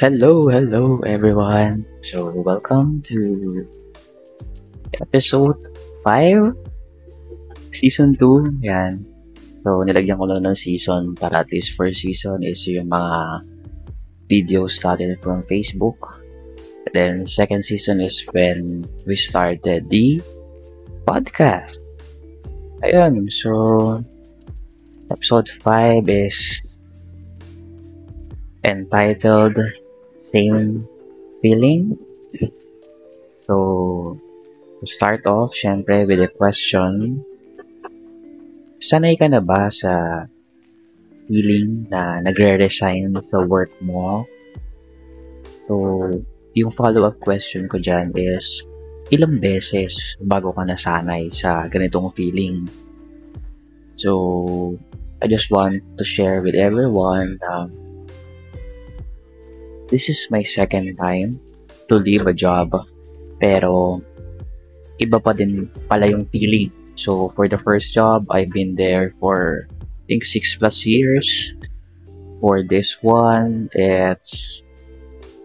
Hello, hello everyone. So, welcome to episode 5, season 2. Yan. So, nilagyan ko lang ng season para at least first season is yung mga videos natin from Facebook. Then, second season is when we started the podcast. Ayun, so, episode 5 is entitled Same Feeling. So, to start off, syempre, with a question. Sanay ka na ba sa feeling na nagre-resign sa work mo? So, yung follow-up question ko dyan is, ilang beses bago ka nasanay sa ganitong feeling? So, I just want to share with everyone um, this is my second time to leave a job. Pero, iba pa din pala yung feeling. So, for the first job, I've been there for, I think, 6 plus years. For this one, it's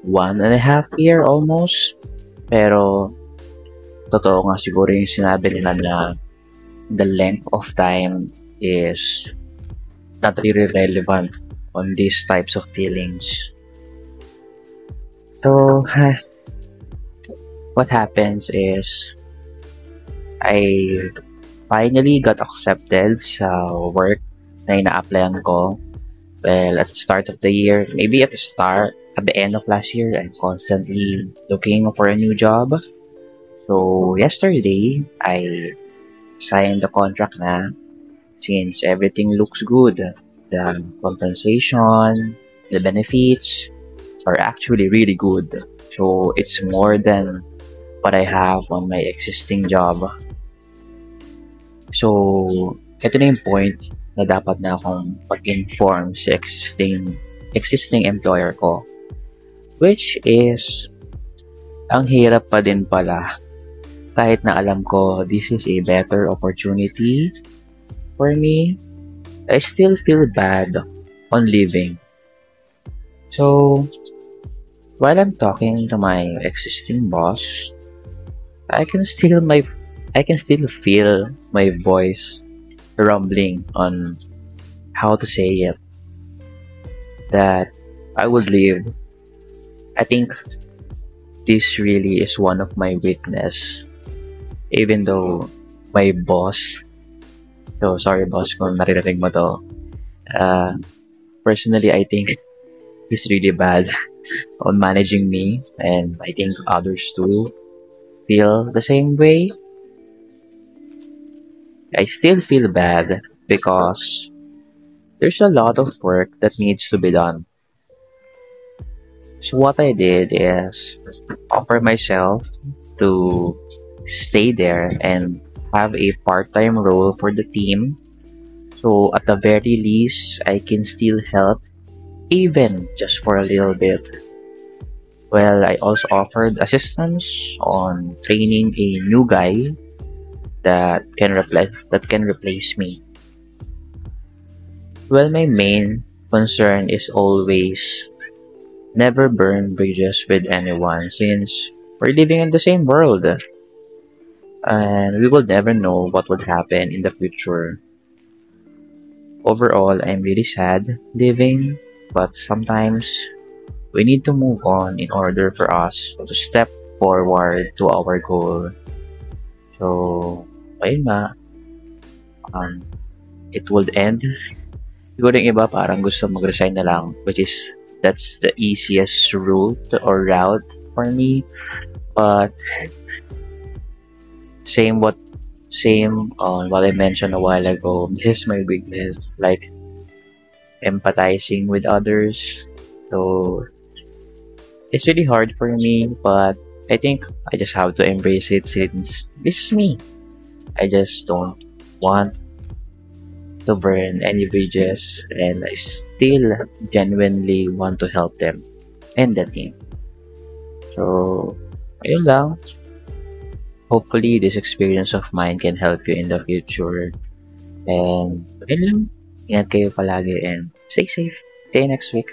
one and a half year almost. Pero, totoo nga siguro yung sinabi nila na the length of time is not really relevant on these types of feelings. So, what happens is, I finally got accepted sa work na ina-applyan ko. Well, at the start of the year, maybe at the start, at the end of last year, I'm constantly looking for a new job. So, yesterday, I signed the contract na since everything looks good. The compensation, the benefits, are actually really good. So it's more than what I have on my existing job. So, ito na yung point na dapat na akong pag-inform sa existing, existing employer ko. Which is, ang hirap pa din pala. Kahit na alam ko this is a better opportunity for me, I still feel bad on leaving. So, while I'm talking to my existing boss, I can still my I can still feel my voice rumbling on how to say it that I would leave. I think this really is one of my weakness. Even though my boss, so sorry boss kung naririnig mo to, uh, personally I think he's really bad on managing me, and I think others too feel the same way. I still feel bad because there's a lot of work that needs to be done. So what I did is offer myself to stay there and have a part-time role for the team. So at the very least, I can still help even just for a little bit. Well, I also offered assistance on training a new guy that can replace that can replace me. Well, my main concern is always never burn bridges with anyone since we're living in the same world and we will never know what would happen in the future. Overall, I'm really sad living but sometimes we need to move on in order for us to step forward to our goal. So, ayun nga, um, it will end. Siguro yung iba parang gusto mag-resign na lang, which is, that's the easiest route or route for me. But, same what, same on what I mentioned a while ago, this is my weakness. Like, empathizing with others. So it's really hard for me, but I think I just have to embrace it since this is me. I just don't want to burn any bridges and I still genuinely want to help them and the team. So, ayun lang. Hopefully, this experience of mine can help you in the future. And, ayun lang. Ingat kayo palagi and stay safe. See you next week.